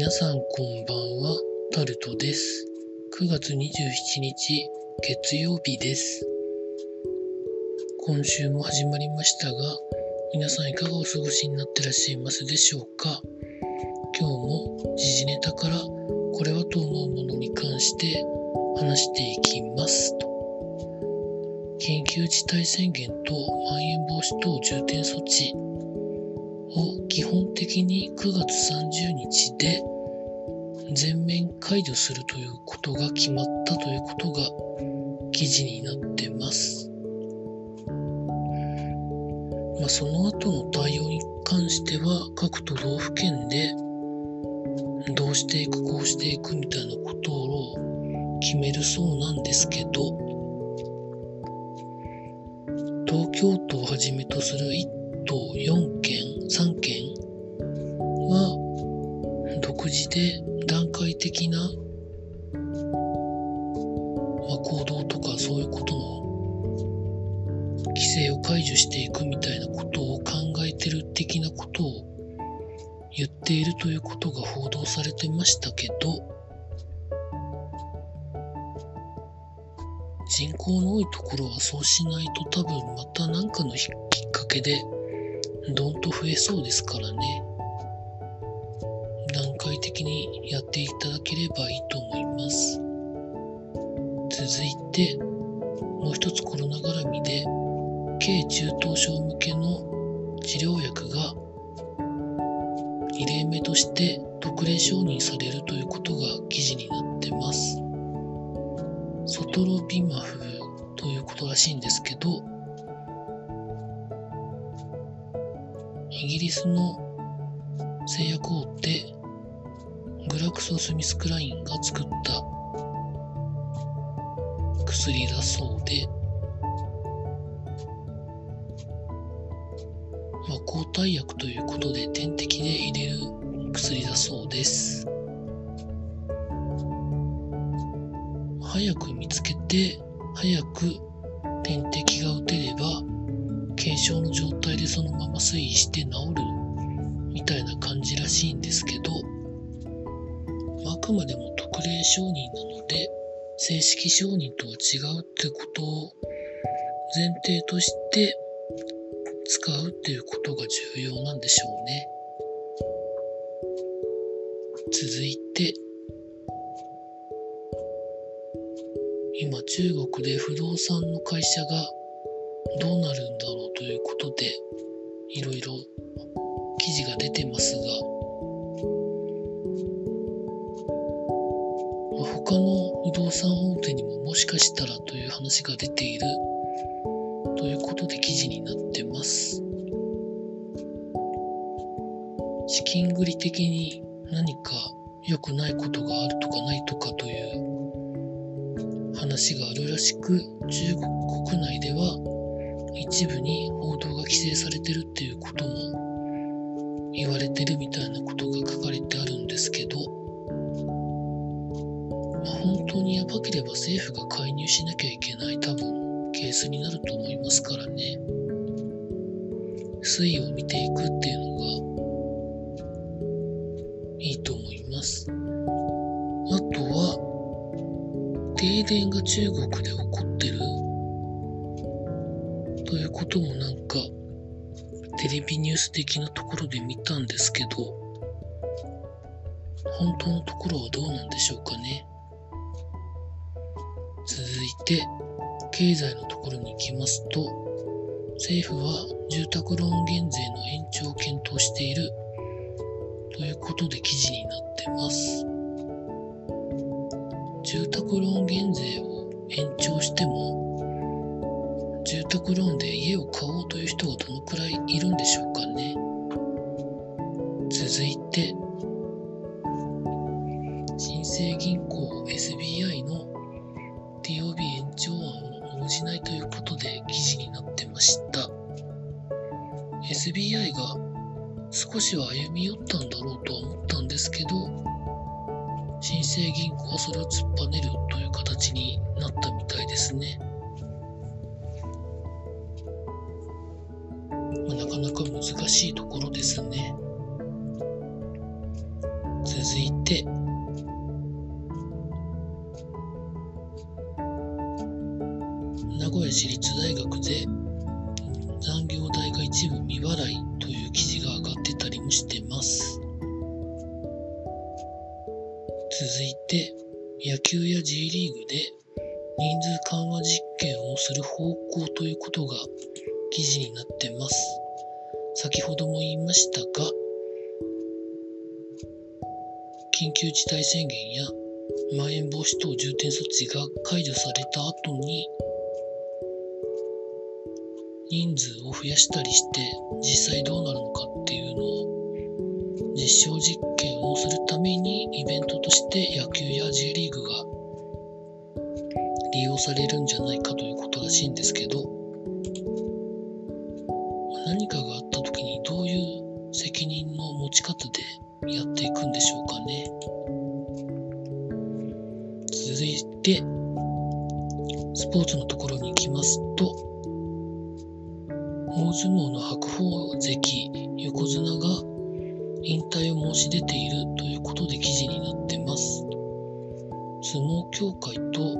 皆さんこんばんは、タルトです。9月27日、月曜日です。今週も始まりましたが、皆さんいかがお過ごしになってらっしゃいますでしょうか？今日も時事ネタからこれはと思うものに関して話していきますと。緊急事態宣言とまん延防止等重点措置基本的に9月30日で全面解除するということが決まったということが記事になってます。まあ、その後の対応に関しては各都道府県でどうしていくこうしていくみたいなことを決めるそうなんですけど東京都をはじめとする1都4県3県は独自で段階的な、まあ、行動とかそういうことの規制を解除していくみたいなことを考えてる的なことを言っているということが報道されてましたけど人口の多いところはそうしないと多分また何かのきっかけでどんと増えそうですからね。段階的にやっていただければいいと思います。続いてもう一つコロナ絡みで軽中等症向けの治療薬が2例目として特例承認されるということが記事になってます。ソトロビマフということらしいんですけどリスの製薬大手グラクソ・スミスクラインが作った薬だそうで、まあ、抗体薬ということで点滴で入れる薬だそうです。早く見つけて、早く点滴が打てれば、軽症の状態でそのまま推移して治るみたいな感じらしいんですけど、あくまでも特例承認なので、正式承認とは違うってことを前提として使うっていうことが重要なんでしょうね。続いて、今中国で不動産の会社がどうなるんだろうということでいろいろ記事が出てますが他の不動産大手にももしかしたらという話が出ているということで記事になってます。資金繰り的に何か良くないことがあるとかないとかという話があるらしく中国国内では一部に報道が規制されてるっていうことも言われてるみたいなことが書かれてあるんですけど、まあ、本当にやばければ政府が介入しなきゃいけない多分ケースになると思いますからね。推移を見ていくっていうのがいいと思います。あとは停電が中国で起こってるということもなんかテレビニュース的なところで見たんですけど本当のところはどうなんでしょうかね。続いて経済のところに行きますと政府は住宅ローン減税の延長を検討しているということで記事になってます。住宅ローン減税を延長しても住宅ローンで家を買おうという人がどのくらいいるんでしょうかね続いて新生銀行 SBI の TOB 延長案を応じないということで記事になってました SBI が少しは歩み寄ったんだろうとは思ったんですけど新生銀行はそれを突っぱねるという形になったみたいですね。なか難しいところですね。続いて、名古屋市立大学で残業代が一部未払いという記事が上がってたりもしてます。続いて、野球や J リーグで人数緩和実験をする方向ということが記事になってます。先ほども言いましたが、緊急事態宣言やまん延防止等重点措置が解除された後に人数を増やしたりして実際どうなるのかっていうのを実証実験をするためにイベントとして野球や J リーグが利用されるんじゃないかということらしいんですけど大相撲の白鵬関横綱が引退を申し出ているということで記事になってます。相撲協会と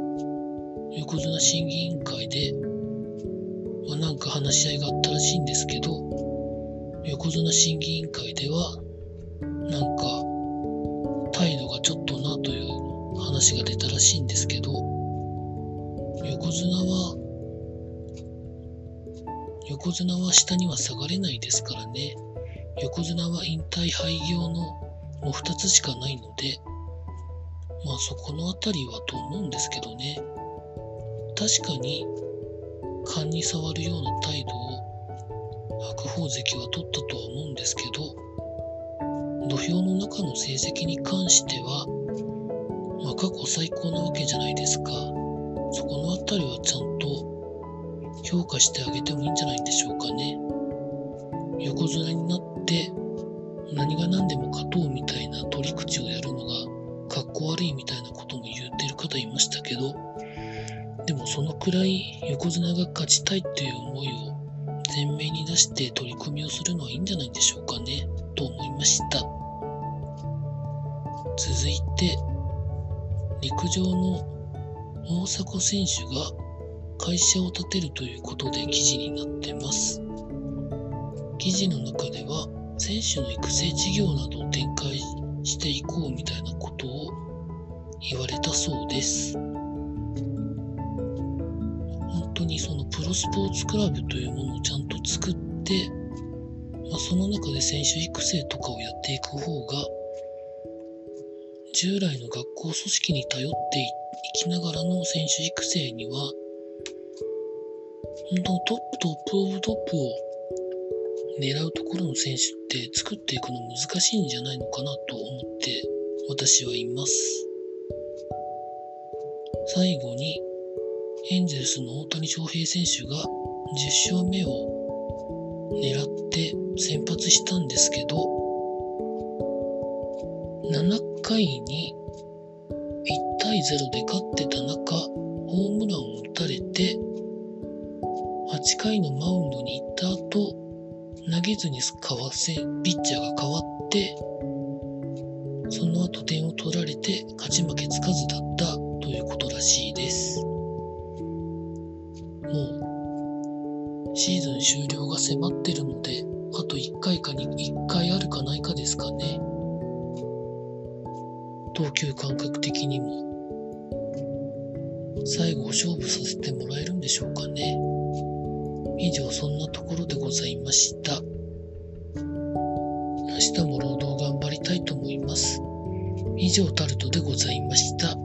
横綱審議委員会で、まあ、なんか話し合いがあったらしいんですけど、横綱審議委員会では、なんか態度がちょっとなという話が出たらしいんですけど、横綱は横綱は下には下がれないですからね。横綱は引退廃業のもう2つしかないので、まあそこのあたりはと思うんですけどね。確かに勘に触るような態度を白鵬関は取ったとは思うんですけど、土俵の中の成績に関しては、まあ過去最高なわけじゃないですか。そこのあたりはちゃんと評価してあげてもいいんじゃないでしょうかね。横綱になって何が何でも勝とうみたいな取り口をやるのがかっこ悪いみたいなことも言ってる方いましたけど、でもそのくらい横綱が勝ちたいっていう思いを前面に出して取り組みをするのはいいんじゃないでしょうかね、と思いました。続いて、陸上の大迫選手が会社を建てるということで記事になってます。記事の中では選手の育成事業などを展開していこうみたいなことを言われたそうです。本当にそのプロスポーツクラブというものをちゃんと作って、まあ、その中で選手育成とかをやっていく方が従来の学校組織に頼っていきながらの選手育成には本当トップ top of top を狙うところの選手って作っていくの難しいんじゃないのかなと思って私はいます。最後にエンゼルスの大谷翔平選手が10勝目を狙って先発したんですけど7回に1対0で勝ってた中ホームランを打たれて8回のマウンドに行った後、投げずにかわせ、ピッチャーが変わって、その後点を取られて勝ち負けつかずだったということらしいです。もう、シーズン終了が迫ってるので、あと1回かに1回あるかないかですかね。投球感覚的にも。最後勝負させてもらえるんでしょうかね。以上そんなところでございました。明日も労働頑張りたいと思います。以上タルトでございました。